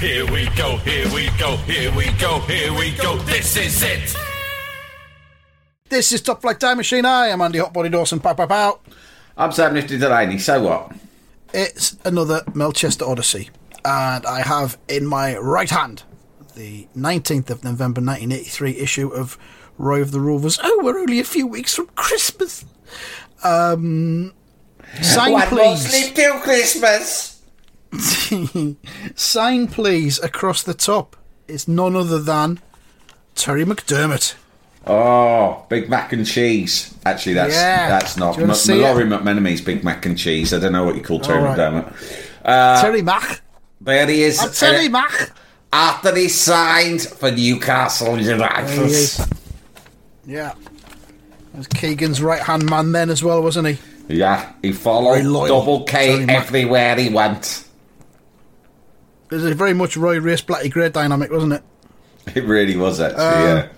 Here we go, here we go, here we go, here we go. This is it. This is Top Flight Time Machine. I am Andy Hotbody Dawson. Pow, pow, pow. I'm Sam Nifty Delaney, so what? It's another Melchester Odyssey. And I have in my right hand the 19th of November 1983 issue of Roy of the Rovers. Oh, we're only a few weeks from Christmas. Um, sign, please. till Christmas. Sign, please, across the top. It's none other than Terry McDermott. Oh, Big Mac and Cheese. Actually, that's Yeah. that's not M- Mallory McMenemy's Big Mac and Cheese. I don't know what you call Terry right. McDermott. Uh, Terry Mac. There he is. I'm Terry uh, Mac. After he signed for Newcastle United. There he is. Yeah. Was Keegan's right hand man then as well, wasn't he? Yeah, he followed. Double K Terry Mac. everywhere he went. It was a very much Roy Race Blackie Gray dynamic, wasn't it? It really was actually. Um, yeah.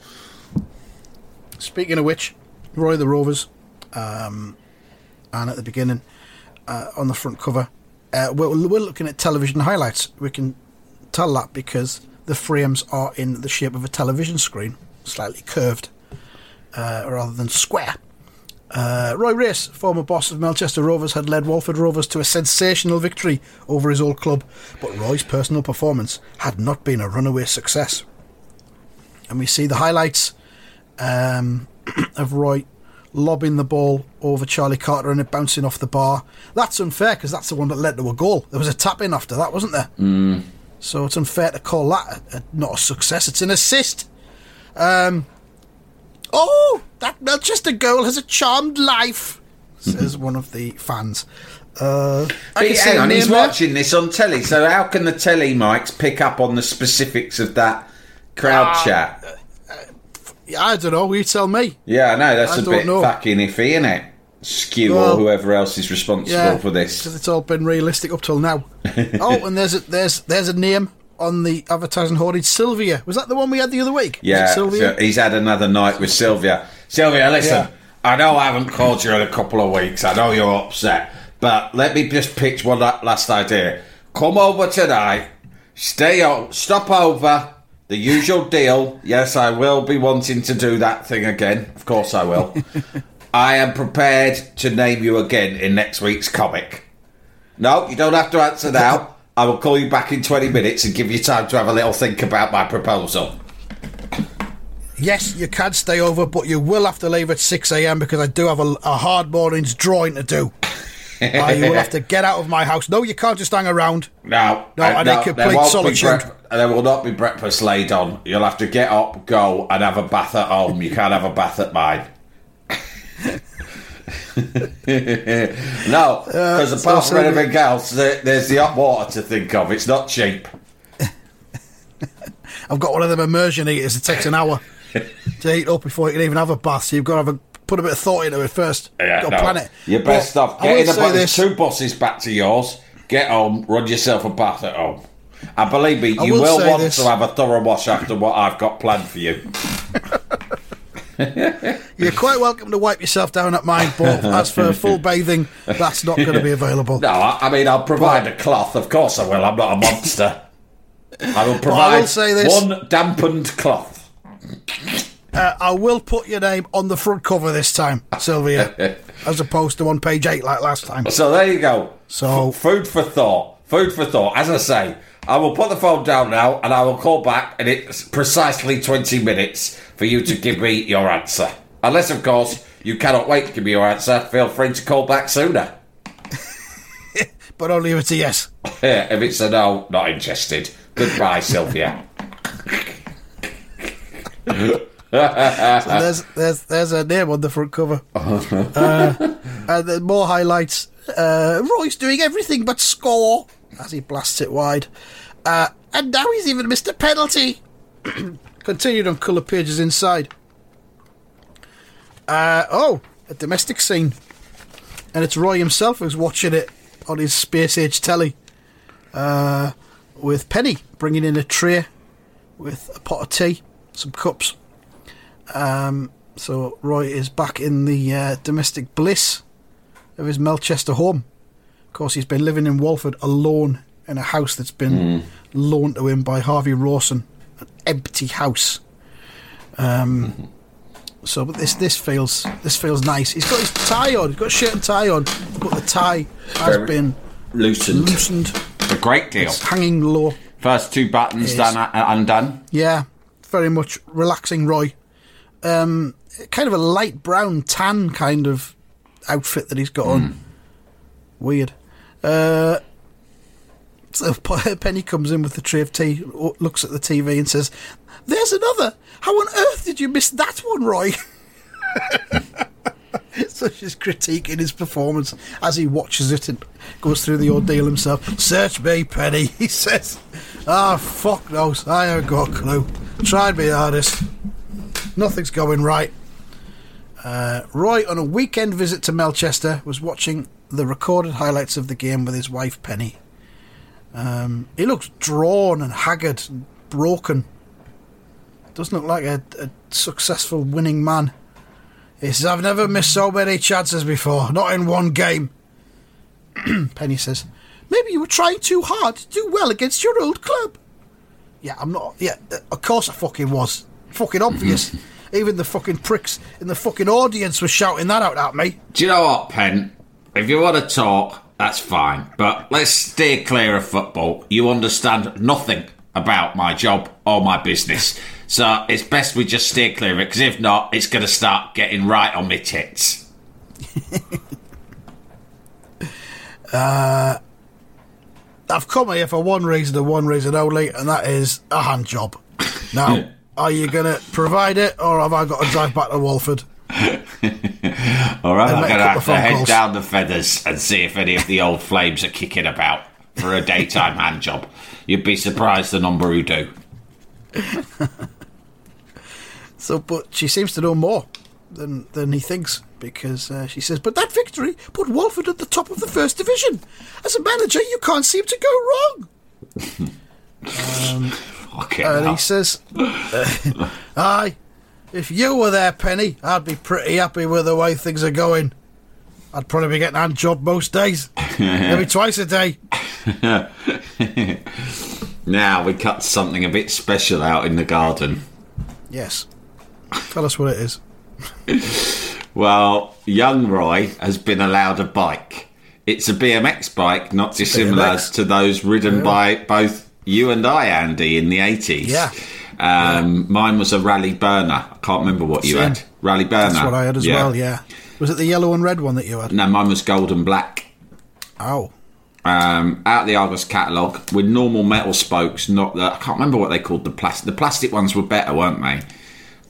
Speaking of which, Roy the Rovers, um, and at the beginning, uh, on the front cover, uh, we're, we're looking at television highlights. We can tell that because the frames are in the shape of a television screen, slightly curved uh, rather than square. Uh, Roy Race, former boss of Melchester Rovers, had led Walford Rovers to a sensational victory over his old club, but Roy's personal performance had not been a runaway success. And we see the highlights um, of Roy lobbing the ball over Charlie Carter and it bouncing off the bar. That's unfair because that's the one that led to a goal. There was a tap in after that, wasn't there? Mm. So it's unfair to call that a, a, not a success. It's an assist. Um, oh, that Melchester girl has a charmed life, says one of the fans. Uh, I Hey, can see hang on, he's watching this on telly, so how can the telly mics pick up on the specifics of that crowd Ah. chat? Yeah, I don't know. You tell me. Yeah, I know, that's I a bit know. fucking iffy, isn't it? Sque Well, or whoever else is responsible Yeah, for this. because it's all been realistic up till now. oh, and there's a, there's there's a name on the advertising hoarded. Sylvia was that the one we had the other week? Yeah, Sylvia. so he's had another night with Sylvia. Sylvia, listen, Yeah. I know I haven't called you in a couple of weeks. I know you're upset, but let me just pitch one last idea. Come over tonight. Stay on. Stop over. The usual deal. Yes, I will be wanting to do that thing again. Of course, I will. I am prepared to name you again in next week's comic. No, you don't have to answer now. I will call you back in 20 minutes and give you time to have a little think about my proposal. Yes, you can stay over, but you will have to leave at six a.m. because I do have a, a hard morning's drawing to do. Uh, you will have to get out of my house. No, you can't just hang around. No, No, and in complete there won't solitude. Be brec- there will not be breakfast laid on. You'll have to get up, go, and have a bath at home. You can't have a bath at mine. no, because so uh, apart from anything else, there, there's the hot water to think of. It's not cheap. I've got one of them immersion heaters. It takes an hour to heat up before you can even have a bath. So you've got to have a, put a bit of thought into it first. Yeah, got to no. plan it. You're But best off getting a say bus. There's this. two buses back to yours. Get home, run yourself a bath at home. And believe me, I you will will, want this. to have a thorough wash after what I've got planned for you. You're quite welcome to wipe yourself down at mine, but as for full bathing, that's not going to be available. No, I, I mean, I'll provide a cloth. Of course I will. I'm not a monster. I will I provide will say this. one dampened cloth. Uh, I will put your name on the front cover this time, Sylvia, as opposed to on page eight like last time. So there you go. So- F- food for thought. Food for thought. As I say, I will put the phone down now and I will call back, and it's precisely 20 minutes for you to give me your answer. Unless, of course, you cannot wait to give me your answer, feel free to call back sooner. But only if it's a yes. Yeah, if it's a no, not interested. Goodbye, Sylvia. So there's there's there's a name on the front cover. Uh, and then more highlights. Uh, Roy's doing everything but score as he blasts it wide. Uh, and now he's even missed a penalty. Continued on colour pages inside. Uh, oh, a domestic scene. And it's Roy himself who's watching it on his space age telly. Uh, with Penny bringing in a tray with a pot of tea, some cups. Um, so Roy is back in the uh, domestic bliss of his Melchester home. Of course, he's been living in Walford alone in a house that's been loaned to him by Harvey Rawson, an empty house. Um, so, but this this feels this feels nice. He's got his tie on. He's got shirt and tie on, but the tie has Very been Loosened. loosened. A great deal. It's hanging low. First two buttons done undone. Yeah, very much relaxing Roy. Um, kind of a light brown tan kind of outfit that he's got on. Weird. Uh, so Penny comes in with the tray of tea, looks at the TV and says, "There's another. How on earth did you miss that one, Roy?" so she's critiquing his performance as he watches it and goes through the ordeal himself. Search me, Penny, he says. Ah, fuck knows. I haven't got a clue. Tried my hardest. Nothing's going right. Uh, Roy, on a weekend visit to Melchester, was watching the recorded highlights of the game with his wife Penny. Um, he looks drawn and haggard and broken. Doesn't look like a, a successful winning man. He says, I've never missed so many chances before, not in one game. Penny says, Maybe you were trying too hard to do well against your old club. Yeah, I'm not. Yeah, uh, of course I fucking was. Fucking obvious. Even the fucking pricks in the fucking audience were shouting that out at me. Do you know what, Pen? If you want to talk, that's fine. But let's steer clear of football. You understand nothing about my job or my business. So it's best we just steer clear of it, because if not, it's going to start getting right on my tits. Uh, I've come here for one reason and one reason only, and that is a hand job. Now, are you going to provide it, or have I got to drive back to Walford? All right, I'm going to have to head calls. down the feathers and see if any of the old flames are kicking about for a daytime hand job. You'd be surprised the number who do. So, but she seems to know more than than he thinks because uh, she says, "But that victory put Walford at the top of the first division. As a manager, you can't seem to go wrong." Fucking And he says, uh, "Aye, if you were there, Penny, I'd be pretty happy with the way things are going. I'd probably be getting hand job most days, maybe twice a day." Now we cut something a bit special out in the garden. Yes, tell us what it is. Well, young Roy has been allowed a bike. It's a BMX bike, not dissimilar BMX. to those ridden by both you and I, Andy, in the 80s. Yeah. Um, Mine was a Raleigh Burner. I can't remember what you Same. had. Raleigh Burner. That's what I had as well. Yeah, was it the yellow and red one that you had? No, mine was gold and black. Oh, Um, out of the Argos catalogue with normal metal spokes, not the. I can't remember what they called the plastic. The plastic ones were better, weren't they?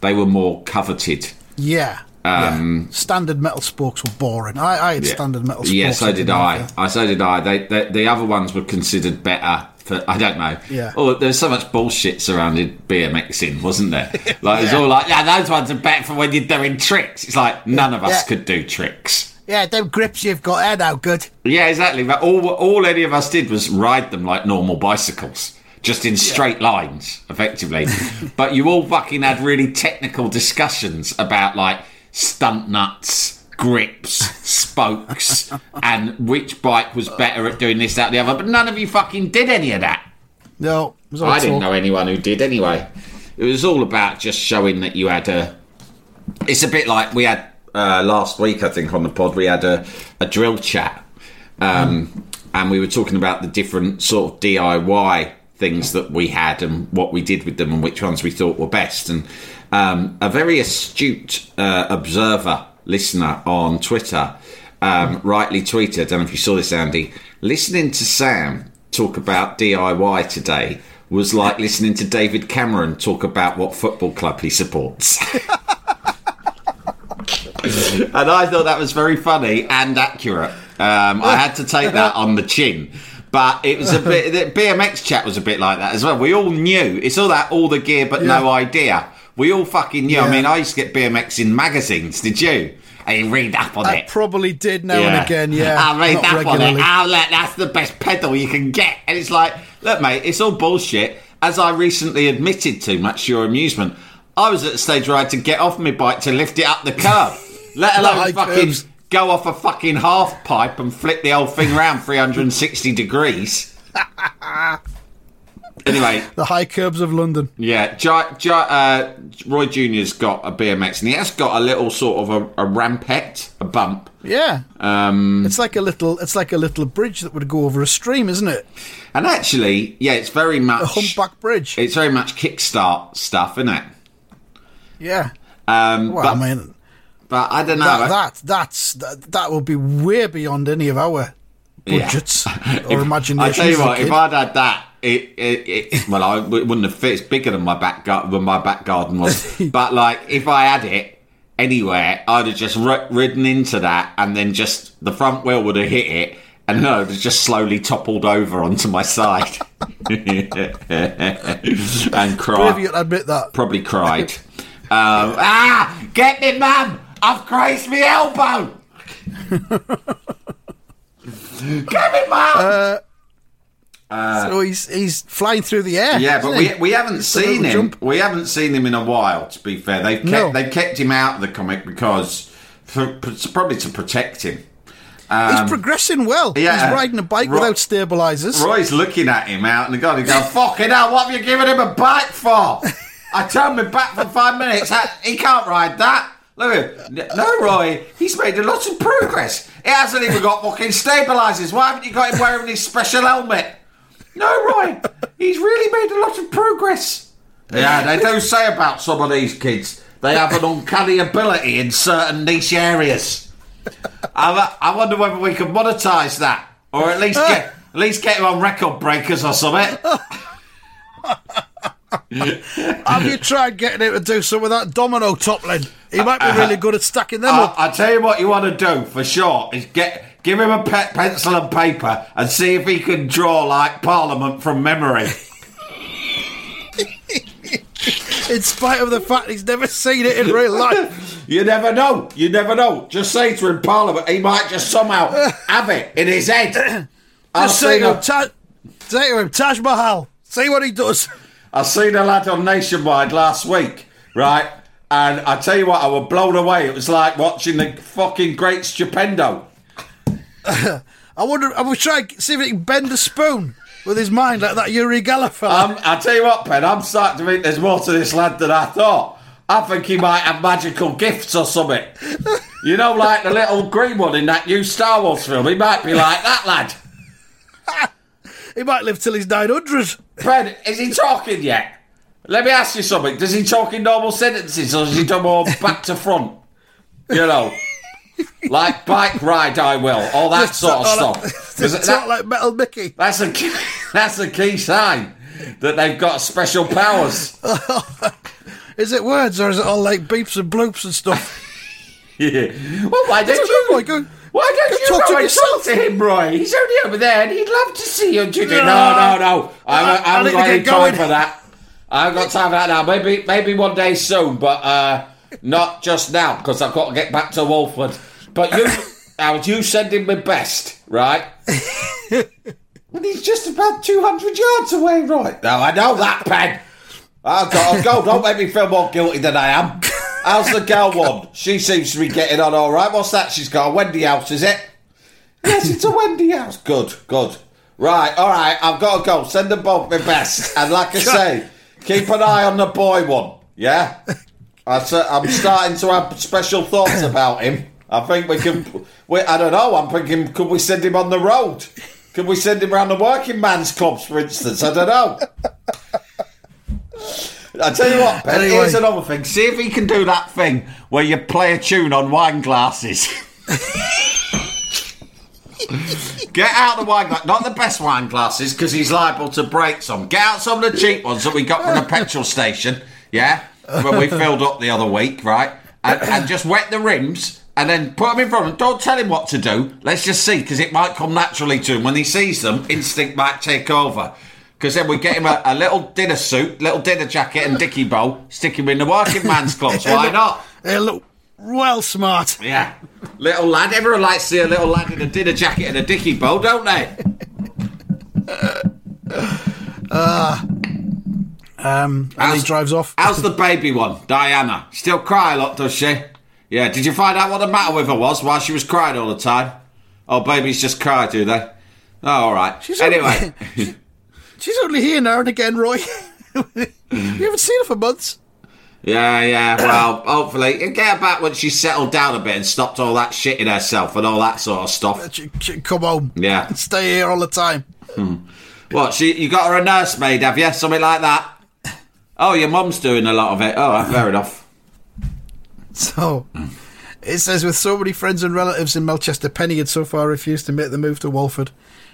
They were more coveted. yeah. Um, yeah. Standard metal spokes were boring. I, I had Yeah. standard metal spokes. Yeah, so did I. I so did I. They, they, the other ones were considered better. For, I don't know. Yeah. Oh, there's so much bullshit surrounding BMXing, wasn't there? Like it was all like, yeah, those ones are better for when you're doing tricks. It's like none of us Yeah. could do tricks. Yeah, them grips you've got, they're no good. Yeah, exactly. But all all any of us did was ride them like normal bicycles, just in straight lines, effectively. but you all fucking had really technical discussions about like stunt nuts, grips, spokes, and which bike was better at doing this, that, the other. But none of you fucking did any of that. No, it was all I didn't talk. know anyone who did anyway. It was all about just showing that you had a. It's a bit like we had uh, last week, I think, on the pod. We had a, a drill chat, um, and we were talking about the different sort of DIY things that we had and what we did with them and which ones we thought were best. And um, a very astute uh, observer listener on Twitter um, rightly tweeted, I don't know if you saw this, Andy, listening to Sam talk about DIY today was like listening to David Cameron talk about what football club he supports. and I thought that was very funny and accurate. Um, I had to take that on the chin. But it was a bit. The BMX chat was a bit like that as well. We all knew it's all that all the gear but no idea. We all fucking knew. I mean, I used to get BMX in magazines. Did you? And you read up on it. I it. probably did now and again. Yeah, I'll read not that on it. I'll let, that's the best pedal you can get. And it's like, look, mate, it's all bullshit. As I recently admitted to, much to your amusement, I was at the stage where I had to get off my bike to lift it up the curb, let alone high fucking curbs. go off a fucking half pipe and flip the whole thing around 360 degrees. anyway, The high curbs of London. yeah, J- J- uh, Roy Junior's got a BMX, and he has got a little sort of a, a rampette, a bump. Yeah, Um, it's like a little. It's like a little bridge that would go over a stream, isn't it? and actually, yeah, it's very much A humpback bridge. It's very much kickstart stuff, isn't it? yeah. Um, Well, but, I mean, but I don't know. that, that that's that, that would be way beyond any of our Yeah. budgets If- or imaginations. I tell you what, if. I'd had that, it, it, it well, I, it wouldn't have fit. It's bigger than my back gar- than my back garden was. but like, if I had it anywhere, I'd have just ri- ridden into that, and then just the front wheel would have hit it. And no, I would have just slowly toppled over onto my side and cried. admit that. Probably cried. um, ah, get me, mum! I've grazed my elbow. get me, mum! So he's he's flying through the air. Yeah, but we we haven't seen him. jump. We haven't seen him in a while. To be fair, they've kept No. they've kept him out of the comic because for, probably to protect him. he's progressing well. Um, yeah. he's riding a bike Ro- without stabilizers. Roy's looking at him out in the garden. Goes, "Fucking hell! What have you given him a bike for?" I turned my back for five minutes. He can't ride that. Look at him. No, Roy. He's made a lot of progress. He hasn't even got fucking stabilisers. Why haven't you got him wearing his special helmet? No, Roy. He's really made a lot of progress. Yeah, they do say about some of these kids. They have an uncanny ability in certain niche areas. I, I wonder whether we could monetize that, or at least get at least get him on record breakers or something. Have you tried getting him to do some of that domino toppling? He might be really good at stacking them I, up. I tell you what you want to do for sure is get give him a pe- pencil and paper and see if he can draw like Parliament from memory. In spite of the fact he's never seen it in real life. You never know. You never know. Just say to him Parliament, he might just somehow have it in his head. Just say to him, Ta- say to him, Taj Mahal. See what he does. I seen a lad on Nationwide last week, right? And I tell you what, I was blown away. It was like watching the fucking Great Soprendo. I wonder. I was trying to see if he can bend a spoon with his mind like that Uri Geller fella. Um, I tell you what, Ben, I'm starting to think there's more to this lad than I thought. I think he might have magical gifts or something. You know, like the little green one in that new Star Wars film. He might be like that lad. he might live till he's 900. Ben, is he talking yet? Let me ask you something. Does he talk in normal sentences or does he do more back to front? You know, like bike ride, I will, all that sort of stuff. 'Cause Just that- like Metal Mickey. that's a key, that's a key sign that they've got special powers. Is it words or is it all like beeps and bloops and stuff? Yeah. Well, why don't you? know, go- why don't you talk go to and yourself. talk to him, Roy? He's only over there, and he'd love to see you. No. No, no, no. I haven't, I I haven't got any time going. for that. I haven't got time for that now. Maybe, maybe one day soon, but uh, not just now because I've got to get back to Walford. But you, now you send him my best, right? and he's just about two hundred yards away, right? Now I know that, Pen. I've got to go. Don't make me feel more guilty than I am. How's the girl one? She seems to be getting on all right. What's that? She's got a Wendy house, is it? Yes, it's a Wendy house. Good, good. Right, all right. I've got to go. Send them both my best. And like I say, keep an eye on the boy one. Yeah, I I'm starting to have special thoughts about him. I think we can. We, I don't know. I'm thinking, could we send him on the road? Could we send him around the working man's clubs, for instance? I don't know. I tell you what, Ben, Anyway. here's another thing. See if he can do that thing where you play a tune on wine glasses. Get out the wine glass, not the best wine glasses, because he's liable to break some. Get out some of the cheap ones that we got from the petrol station, yeah, when we filled up the other week, right? And, and just wet the rims and then put them in front of him. Don't tell him what to do. Let's just see, because it might come naturally to him. When he sees them, instinct might take over. Because then we get him a, a little dinner suit, little dinner jacket, and dicky bow, stick him in the working man's clubs. Why not? They look well smart. Yeah. Little lad. Everyone likes to see a little lad in a dinner jacket and a dicky bow, don't they? Ah. Um, and How's- he drives off. How's the baby one, Diana? Still cry a lot, does she? Yeah. Did you find out what the matter with her was while she was crying all the time? Oh, babies just cry, do they? Oh, all right. She's anyway, She's only here now and again, Roy. we haven't seen her for months. yeah, yeah. Well, hopefully, you get her back when she's settled down a bit and stopped all that shitting herself and all that sort of stuff. She, she come home. Yeah. Stay here all the time. What? She? You got her a nursemaid, have you? Something like that? Oh, your mum's doing a lot of it. Oh, fair enough. So it says with so many friends and relatives in Melchester, Penny had so far refused to make the move to Walford,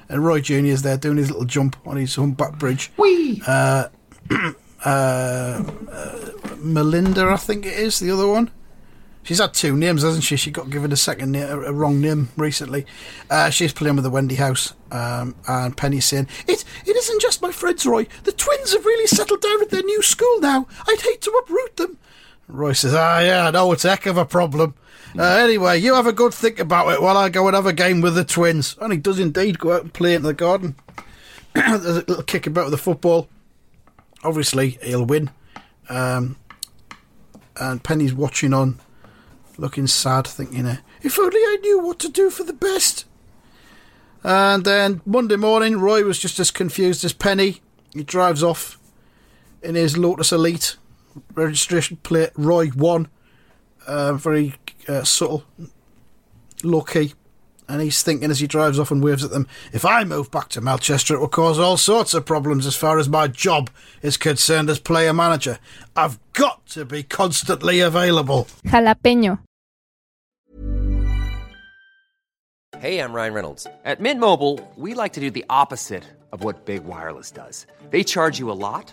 and Roy Junior is there doing his little jump on his humpback bridge. Whee! Uh, uh, Melinda, I think it is the other one. She's had two names, hasn't she? She got given a second name, a wrong name recently. Uh, she's playing with the Wendy House, um, and Penny's saying, "It it isn't just my friends, Roy. The twins have really settled down at their new school now. I'd hate to uproot them." Roy says, "Ah, yeah, I know it's a heck of a problem. Uh, anyway, you have a good think about it while I go and have a game with the twins." And he does indeed go out and play in the garden. There's a little kick about with the football. Obviously, he'll win. Um, and Penny's watching on, looking sad, thinking, uh, if only I knew what to do for the best. And then Monday morning, Roy was just as confused as Penny. He drives off in his Lotus Elite registration plate, Roy 1. Uh, very uh, subtle, low key. And he's thinking as he drives off and waves at them, if I move back to Melchester, it will cause all sorts of problems as far as my job is concerned as player manager. I've got to be constantly available. Jalapeño. Hey, I'm Ryan Reynolds. At Mint Mobile, we like to do the opposite of what Big Wireless does. They charge you a lot,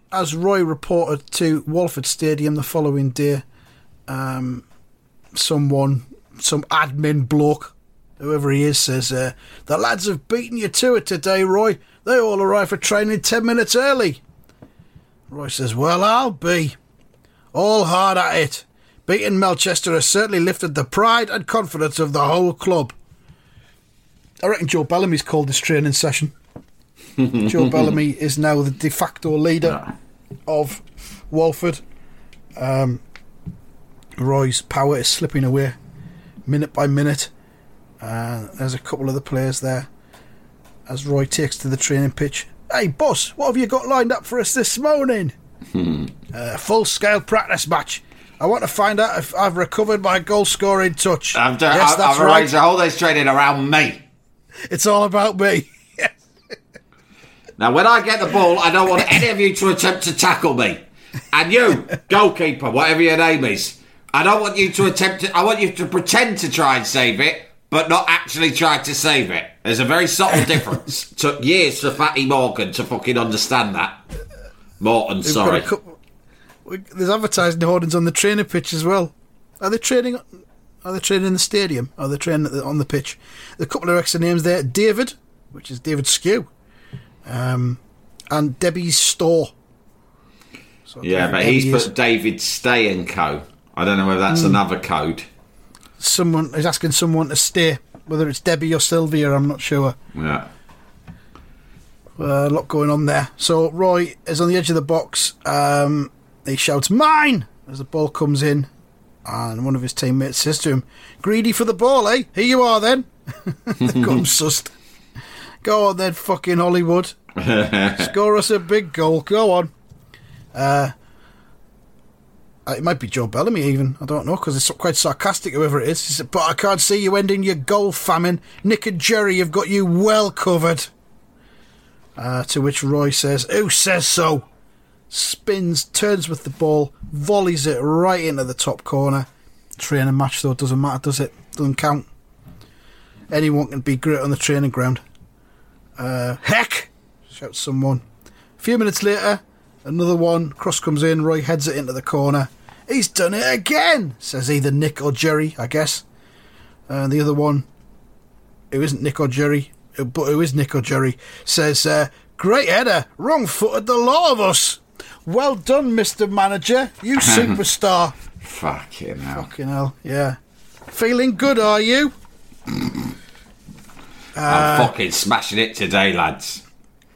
as Roy reported to Walford Stadium the following day, um, someone, some admin bloke, whoever he is, says, uh, The lads have beaten you to it today, Roy. They all arrived for training 10 minutes early. Roy says, Well, I'll be. All hard at it. Beating Melchester has certainly lifted the pride and confidence of the whole club. I reckon Joe Bellamy's called this training session. Joe Bellamy is now the de facto leader of Walford. Um, Roy's power is slipping away minute by minute. Uh, there's a couple of the players there as Roy takes to the training pitch. Hey, boss, what have you got lined up for us this morning? uh, full scale practice match. I want to find out if I've recovered my goal scoring touch. I've, done, yes, I've, that's I've right. arranged the whole day's training around me. It's all about me. Now, when I get the ball, I don't want any of you to attempt to tackle me. And you, goalkeeper, whatever your name is, I don't want you to attempt to. I want you to pretend to try and save it, but not actually try to save it. There's a very subtle difference. Took years for Fatty Morgan to fucking understand that. Morton, sorry. couple- There's advertising hoardings on the training pitch as well. Are they training? Are they training in the stadium? Are they training on the pitch? There a couple of extra names there. David, which is David Sque, um, and Debbie's store. So Yeah, but Debbie he's is- put David Stay and Co. I don't know whether that's another code. someone is asking someone to stay. Whether it's Debbie or Sylvia, I'm not sure. Yeah. Uh, a lot going on there. So Roy is on the edge of the box. Um, he shouts "Mine!" as the ball comes in, and one of his teammates says to him, "Greedy for the ball, eh? Here you are, then." Him sussed. Go on then, fucking Hollywood. Score us a big goal. Go on. Uh, it might be Joe Bellamy even. I don't know because it's quite sarcastic. Whoever it is, he said, but I can't see you ending your goal famine. Nick and Jerry have got you well covered. Uh, to which Roy says, Who says so? Spins, turns with the ball, volleys it right into the top corner. Training match, though, doesn't matter, does it? Doesn't count. Anyone can be great on the training ground. Uh, heck! shouts someone. A few minutes later, another one. Cross comes in, Roy heads it into the corner. He's done it again, says either Nick or Jerry, I guess. And the other one, who isn't Nick or Jerry, but who is Nick or Jerry, says, uh, Great header, wrong footed the lot of us. Well done, Mr. Manager, you superstar. Fucking hell. Fucking hell, yeah. Feeling good, are you? I'm uh, fucking smashing it today, lads.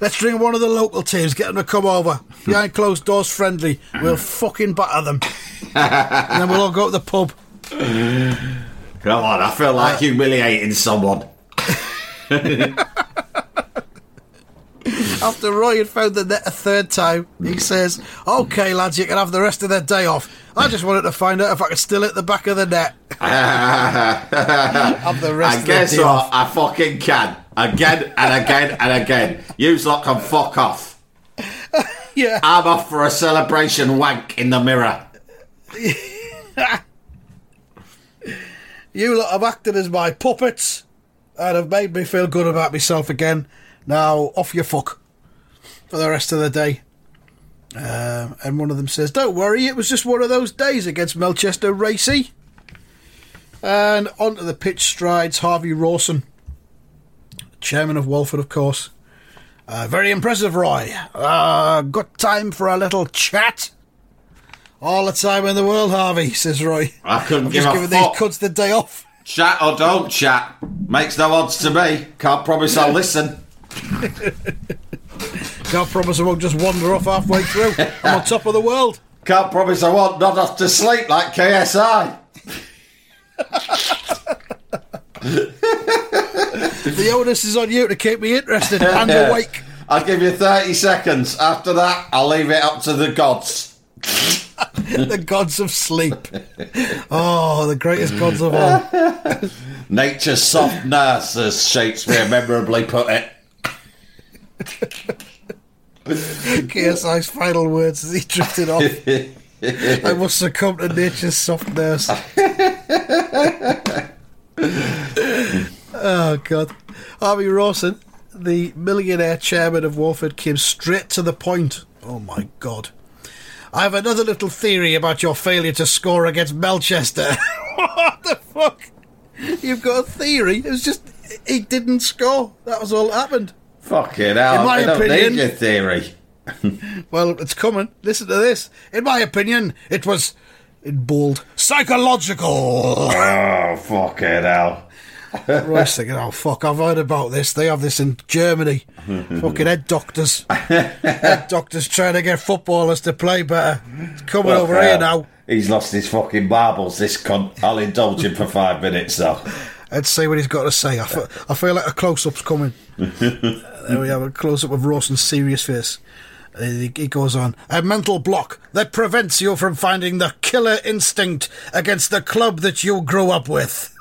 Let's drink one of the local teams, get them to come over. Behind closed doors, friendly. We'll fucking batter them. and then we'll all go to the pub. Come on, I feel like uh, humiliating someone. After Roy had found the net a third time, he says, OK, lads, you can have the rest of the day off. I just wanted to find out if I could still hit the back of the net. have the rest of guess what? I fucking can. Again and again and again. Yous lot can fuck off. Yeah. I'm off for a celebration wank in the mirror. You lot have acted as my puppets and have made me feel good about myself again. Now, off your fuck for the rest of the day. Um, and one of them says, Don't worry, it was just one of those days against Melchester Racy. And onto the pitch strides Harvey Rawson, chairman of Walford, of course. Uh, very impressive, Roy. Uh, got time for a little chat? All the time in the world, Harvey, says Roy. I couldn't I'm give just a giving fuck. these cuds the day off. Chat or don't chat. Makes no odds to me. Can't promise I'll listen. Can't promise I won't just wander off halfway through. I'm on top of the world. Can't promise I won't nod off to sleep like KSI. The onus is on you to keep me interested and awake. I'll give you 30 seconds. After that, I'll leave it up to the gods. The gods of sleep. Oh, the greatest gods of all. Nature's soft nurse, as Shakespeare memorably put it. KSI's final words as he drifted off. I must succumb to nature's softness. oh, God. Harvey Rawson, the millionaire chairman of Walford, came straight to the point. Oh, my God. I have another little theory about your failure to score against Melchester. what the fuck? You've got a theory? It was just, he didn't score. That was all that happened. Fucking hell. In my I don't opinion- need your theory. Well, it's coming. Listen to this. In my opinion, it was, in bold, psychological. Oh, fucking hell. Roy's thinking, oh, fuck, I've heard about this. They have this in Germany. Fucking head doctors. head doctors trying to get footballers to play better. It's coming over Fuck here now. He's lost his fucking marbles, this cunt. I'll indulge him for five minutes, though. Let's see what he's got to say. I feel, I feel like a close up's coming. there we have a close up of Rawson's serious face. He he goes on. A mental block that prevents you from finding the killer instinct against the club that you grew up with.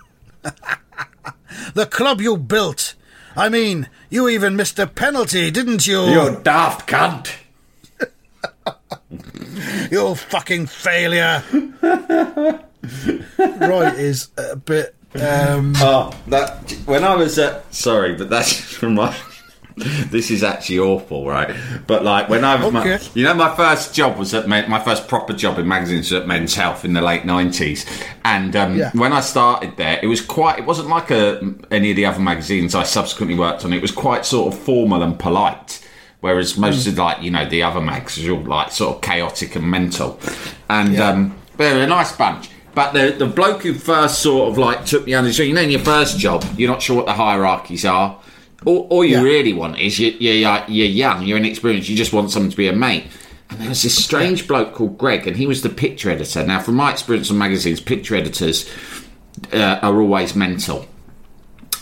the club you built. I mean, you even missed a penalty, didn't you? You daft cunt. You fucking failure. Roy is a bit. Um, Oh, that when I was at sorry, but that's from my. This is actually awful, right? But like when I was, my, you know, my first job was at Men, my first proper job in magazines was at Men's Health in the late nineties, and um, Yeah. when I started there, it was quite. It wasn't like a, any of the other magazines I subsequently worked on. It was quite sort of formal and polite. Whereas most of like you know the other mags are all like sort of chaotic and mental, and Yeah. um, they're a nice bunch. But the the bloke who first sort of like took me under, so you know, in your first job, you're not sure what the hierarchies are. All, all you Yeah. really want is you, you, you're, you're young, you're inexperienced, you just want someone to be a mate. And there was this strange bloke called Greg, and he was the picture editor. Now, from my experience on magazines, picture editors uh, are always mental.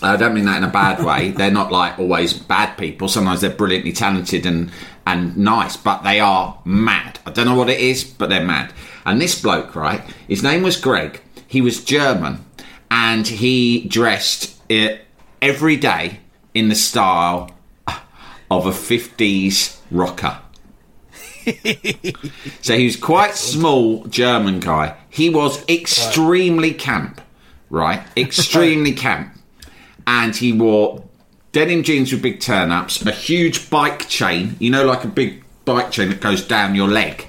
I don't mean that in a bad way. They're not like always bad people. Sometimes they're brilliantly talented and and nice, but they are mad. I don't know what it is, but they're mad. And this bloke, right? His name was Greg. He was German, and he dressed uh, every day in the style of a fifties rocker. So he was quite small German guy. He was extremely camp, right? Extremely camp. And he wore denim jeans with big turn ups, a huge bike chain, you know, like a big bike chain that goes down your leg.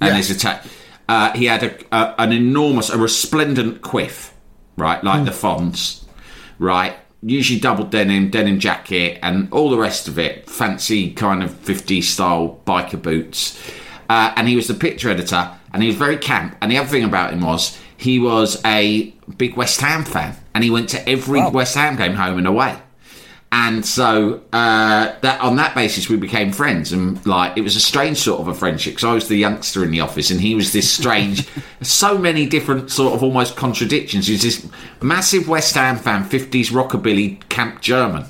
And Yeah. there's a uh, he had a, a, an enormous, a resplendent quiff, right? Like the Fonz, right? Usually double denim, denim jacket, and all the rest of it. Fancy kind of 50s style biker boots. Uh, and he was the picture editor, and he was very camp. And the other thing about him was he was a big West Ham fan, and he went to every West Ham game home and away. And so uh, that on that basis we became friends, and like it was a strange sort of a friendship because I was the youngster in the office, and he was this strange, so many different sort of almost contradictions. He was this massive West Ham fan, fifties rockabilly camp German.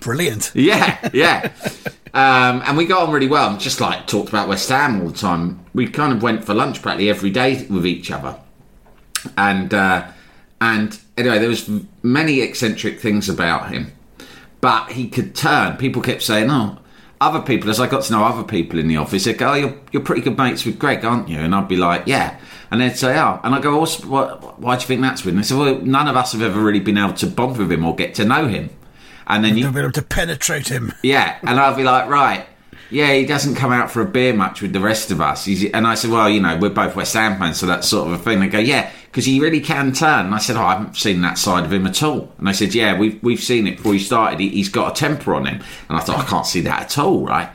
brilliant. Yeah, yeah. um, and we got on really well and just like talked about West Ham all the time. We kind of went for lunch practically every day with each other. And uh, and anyway, there was many eccentric things about him, but he could turn. People kept saying, "Oh." Other people, as I got to know other people in the office, they'd go, oh, you're, you're pretty good mates with Greg, aren't you? And I'd be like, yeah. And they'd say, oh. And I go, What's, what, why do you think that's with? And they said, well, none of us have ever really been able to bond with him or get to know him. And then you, You'll be able to penetrate him. yeah, and I'll be like, right, yeah, he doesn't come out for a beer much with the rest of us. He's, and I said, well, you know, we're both West Ham fans, so that's sort of a thing. They go, yeah, because he really can turn. And I said, oh, I haven't seen that side of him at all. And I said, yeah, we've we've seen it before he started. He, he's got a temper on him. And I thought, I can't see that at all, right?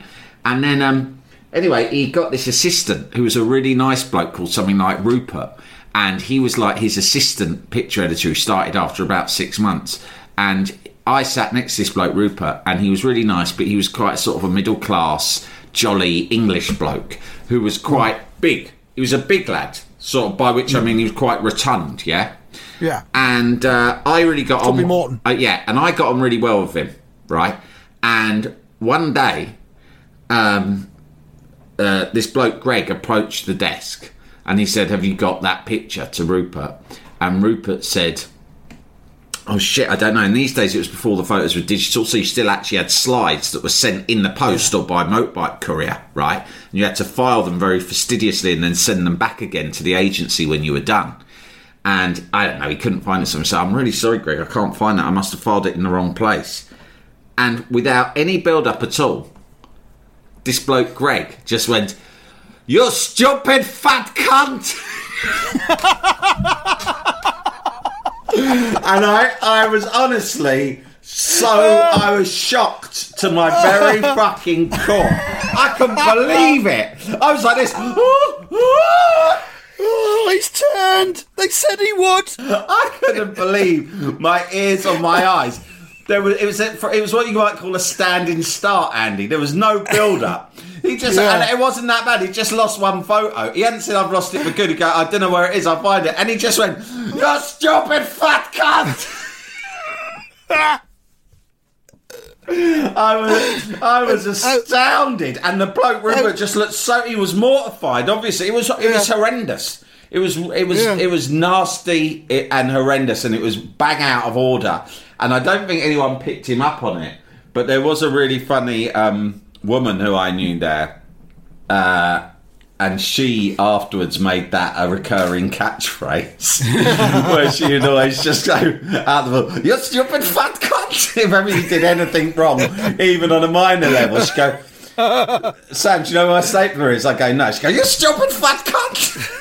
And then, um, anyway, he got this assistant who was a really nice bloke called something like Rupert. And he was like his assistant picture editor who started after about six months. And I sat next to this bloke, Rupert, and he was really nice, but he was quite sort of a middle class, jolly English bloke who was quite big. He was a big lad, sort of, by which I mean he was quite rotund, yeah? Yeah. and uh, I really got Toby on. Morton. Uh, yeah, and I got on really well with him, right? And one day, um, uh, this bloke Greg approached the desk, and he said, "Have you got that picture to Rupert?" And Rupert said. Oh shit, I don't know. In these days, it was before the photos were digital, so you still actually had slides that were sent in the post or by motorbike courier, right? And you had to file them very fastidiously and then send them back again to the agency when you were done. And I don't know, he couldn't find it, so I'm really sorry, Greg, I can't find it. I must have filed it in the wrong place. And without any build up at all, this bloke, Greg, just went, You stupid fat cunt! and I, I was honestly so oh. I was shocked to my very fucking core. I couldn't believe it. I was like this. Oh, he's turned. They said he would. I couldn't believe my ears or my eyes. There was it was it was what you might call a standing start, Andy. There was no build up. He just Yeah. and it wasn't that bad. He just lost one photo. He hadn't said I've lost it for good. He go, I don't know where it is. I'll find it. And he just went, "You stupid fat cunt." I was I was astounded, and the bloke Rupert just looked so he was mortified. Obviously, it was it was horrendous. It was it was Yeah. it was nasty and horrendous, and it was bang out of order. And I don't think anyone picked him up on it. But there was a really funny um, woman who I knew there, uh, and she afterwards made that a recurring catchphrase where she'd always just go out the book, you stupid fat cunt if ever you did anything wrong even on a minor level she'd go Sam do you know who my stapler is I go no she'd go you stupid fat cunt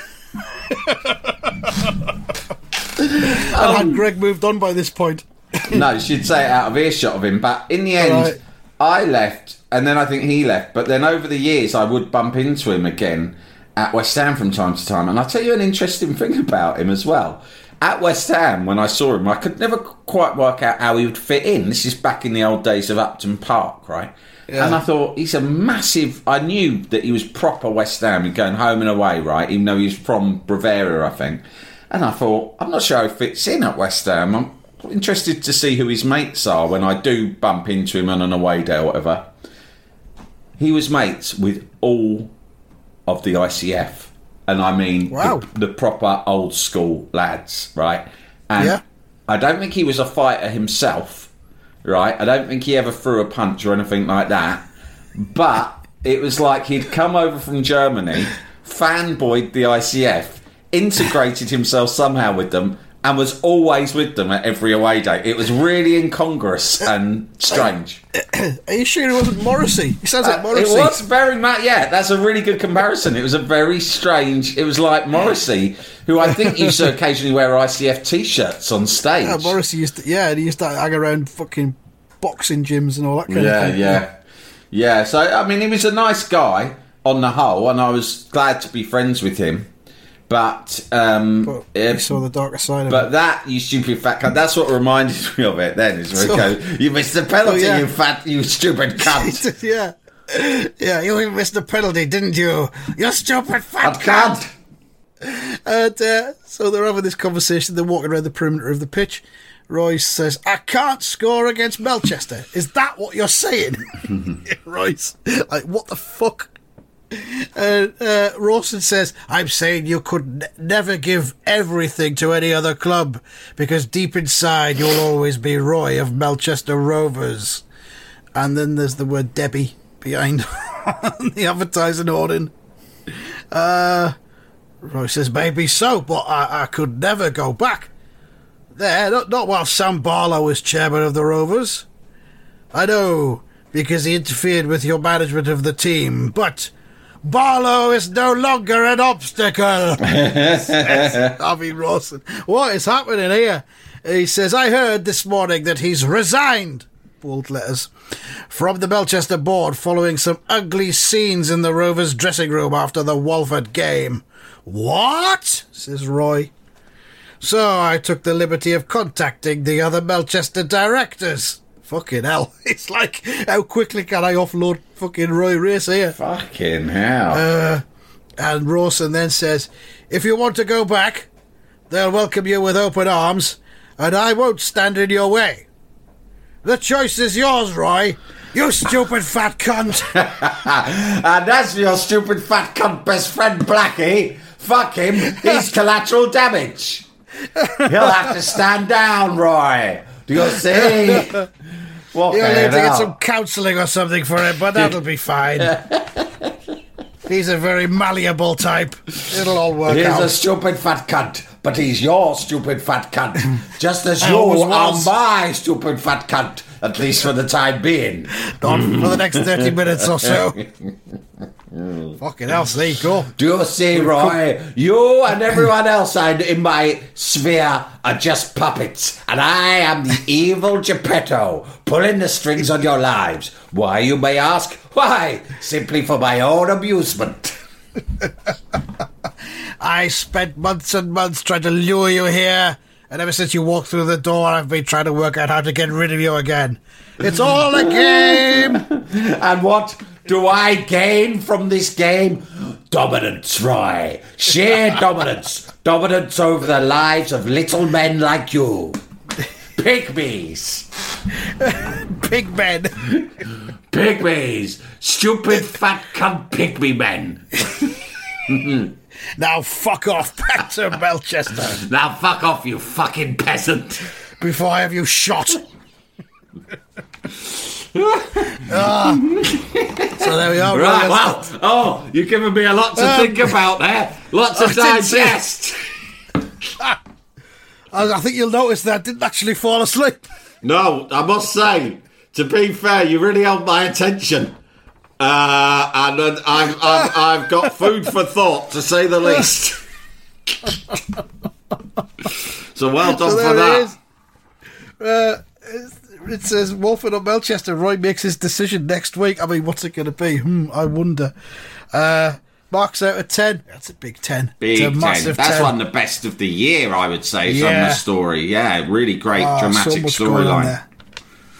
and had Greg moved on by this point. no, she'd say it out of earshot of him. But in the end, Right. I left, and then I think he left. But then over the years, I would bump into him again at West Ham from time to time. And I'll tell you an interesting thing about him as well. At West Ham, when I saw him, I could never quite work out how he would fit in. This is back in the old days of Upton Park, right? And I thought he's a massive. I knew that he was proper West Ham, going home and away, right? Even though he's from Bavaria, I think. And I thought, I'm not sure how he fits in at West Ham. I'm interested to see who his mates are when I do bump into him on an away day or whatever. He was mates with all of the ICF, and I mean Wow. the, the proper old school lads, right? And Yeah. I don't think he was a fighter himself, right? I don't think he ever threw a punch or anything like that. But it was like he'd come over from Germany, fanboyed the ICF, integrated himself somehow with them, and was always with them at every away day. It was really incongruous and strange. Are you sure it wasn't Morrissey? He sounds like Uh, Morrissey. It was very much, yeah. That's a really good comparison. It was a very strange. It was like Morrissey, who I think used to occasionally wear ICF t-shirts on stage. Yeah, Morrissey used to, yeah, he used to hang around fucking boxing gyms and all that kind yeah, of thing. Yeah, yeah, yeah. So I mean, he was a nice guy on the whole, and I was glad to be friends with him. But um, But saw the darker side of but it. that you stupid fat cunt. That's what reminded me of it. Then is So- you missed the penalty, Oh, yeah. you fat, you stupid cunt. yeah. Yeah, you missed the penalty, didn't you? You stupid fat cunt. And uh, so they're having this conversation. They're walking around the perimeter of the pitch. Royce says, I can't score against Melchester. Is that what you're saying? Royce, like, what the fuck? And uh, Rawson says, I'm saying you could n- never give everything to any other club because deep inside you'll always be Roy of Melchester Rovers. And then there's the word Debbie behind the advertising hoarding. Uh, Roy says, maybe so, but I, I could never go back. There, not, not while Sam Barlow was chairman of the Rovers. I know, because he interfered with your management of the team, but Barlow is no longer an obstacle. Harvey Rawson. What is happening here? He says, I heard this morning that he's resigned. Bold letters. From the Melchester board following some ugly scenes in the Rovers dressing room after the Walford game. What? says Roy. So I took the liberty of contacting the other Melchester directors. Fucking hell. It's like, how quickly can I offload fucking Roy Race here? Fucking hell. Uh, And Rawson then says, If you want to go back, they'll welcome you with open arms, and I won't stand in your way. The choice is yours, Roy. You stupid fat cunt. and as for your stupid fat cunt best friend Blackie, fuck him, he's collateral damage. He'll have to stand down, Roy. Do you see? What You'll need to get some counselling or something for him, but that'll be fine. He's a very malleable type. It'll all work He's out. He's a stupid fat cunt, but he's your stupid fat cunt. Just as you are my stupid fat cunt, at least for the time being. Not for the next 30 minutes or so. Mm. Fucking hell, there you. Do you see, Roy? You and everyone else in my sphere are just puppets, and I am the evil Geppetto, pulling the strings on your lives. Why, you may ask? Why? Simply for my own amusement. I spent months and months trying to lure you here, and ever since you walked through the door, I've been trying to work out how to get rid of you again. It's all a game! And what do I gain from this game? Dominance, Roy. Sheer dominance. Dominance over the lives of little men like you. Pygmies. Big men. Pygmies. Stupid fat cunt pygmy men. Now fuck off back to Melchester Now fuck off, you fucking peasant. before I have you shot. So there we are. Right, well, oh, you've given me a lot to Um, think about there. Lots to digest. I, I think you'll notice that I didn't actually fall asleep. No, I must say, to be fair, you really held my attention. Uh, and uh, I've, I've, I've got food for thought, to say the least. so well done So for that. Uh, it says Walford or Melchester. Roy makes his decision next week. I mean, what's it going to be? Hmm, I wonder. Uh, Marks out of 10. That's a big 10. Big it's a 10. massive That's 10. one of the best of the year, I would say, from Yeah. the story. Yeah, really great Oh, dramatic so much going on storyline.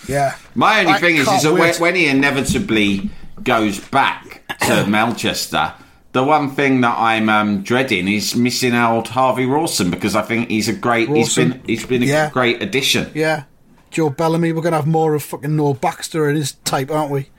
Yeah. My only I thing is, is that when, he inevitably goes back to Melchester, the one thing that I'm um, dreading is missing out Harvey Rawson because I think he's a great. He's been he's been a Yeah. great addition. Yeah. Joe Bellamy. We're going to have more of fucking Noel Baxter and his type, aren't we?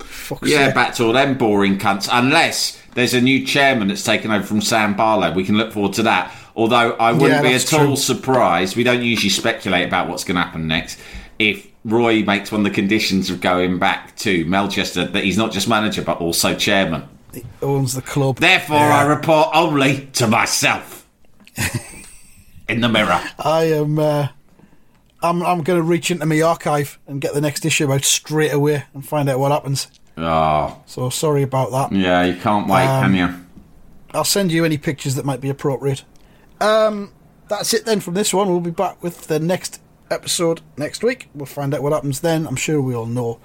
Fuck's Yeah, sake. back to all them boring cunts. Unless there's a new chairman that's taken over from Sam Barlow, we can look forward to that. Although I wouldn't Yeah, be at all true. surprised. We don't usually speculate about what's going to happen next. If Roy makes one of the conditions of going back to Melchester that he's not just manager but also chairman. He owns the club. Therefore, Yeah. I report only to myself in the mirror. I am. Uh, I'm. I'm going to reach into my archive and get the next issue out straight away and find out what happens. Oh, So sorry about that. yeah, you can't wait, Um, can you? I'll send you any pictures that might be appropriate. Um, that's it then from this one. We'll be back with the next episode next week. We'll find out what happens then. I'm sure we all know.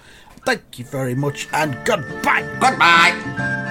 Thank you very much and goodbye. Goodbye.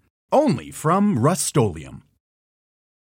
Only from Rust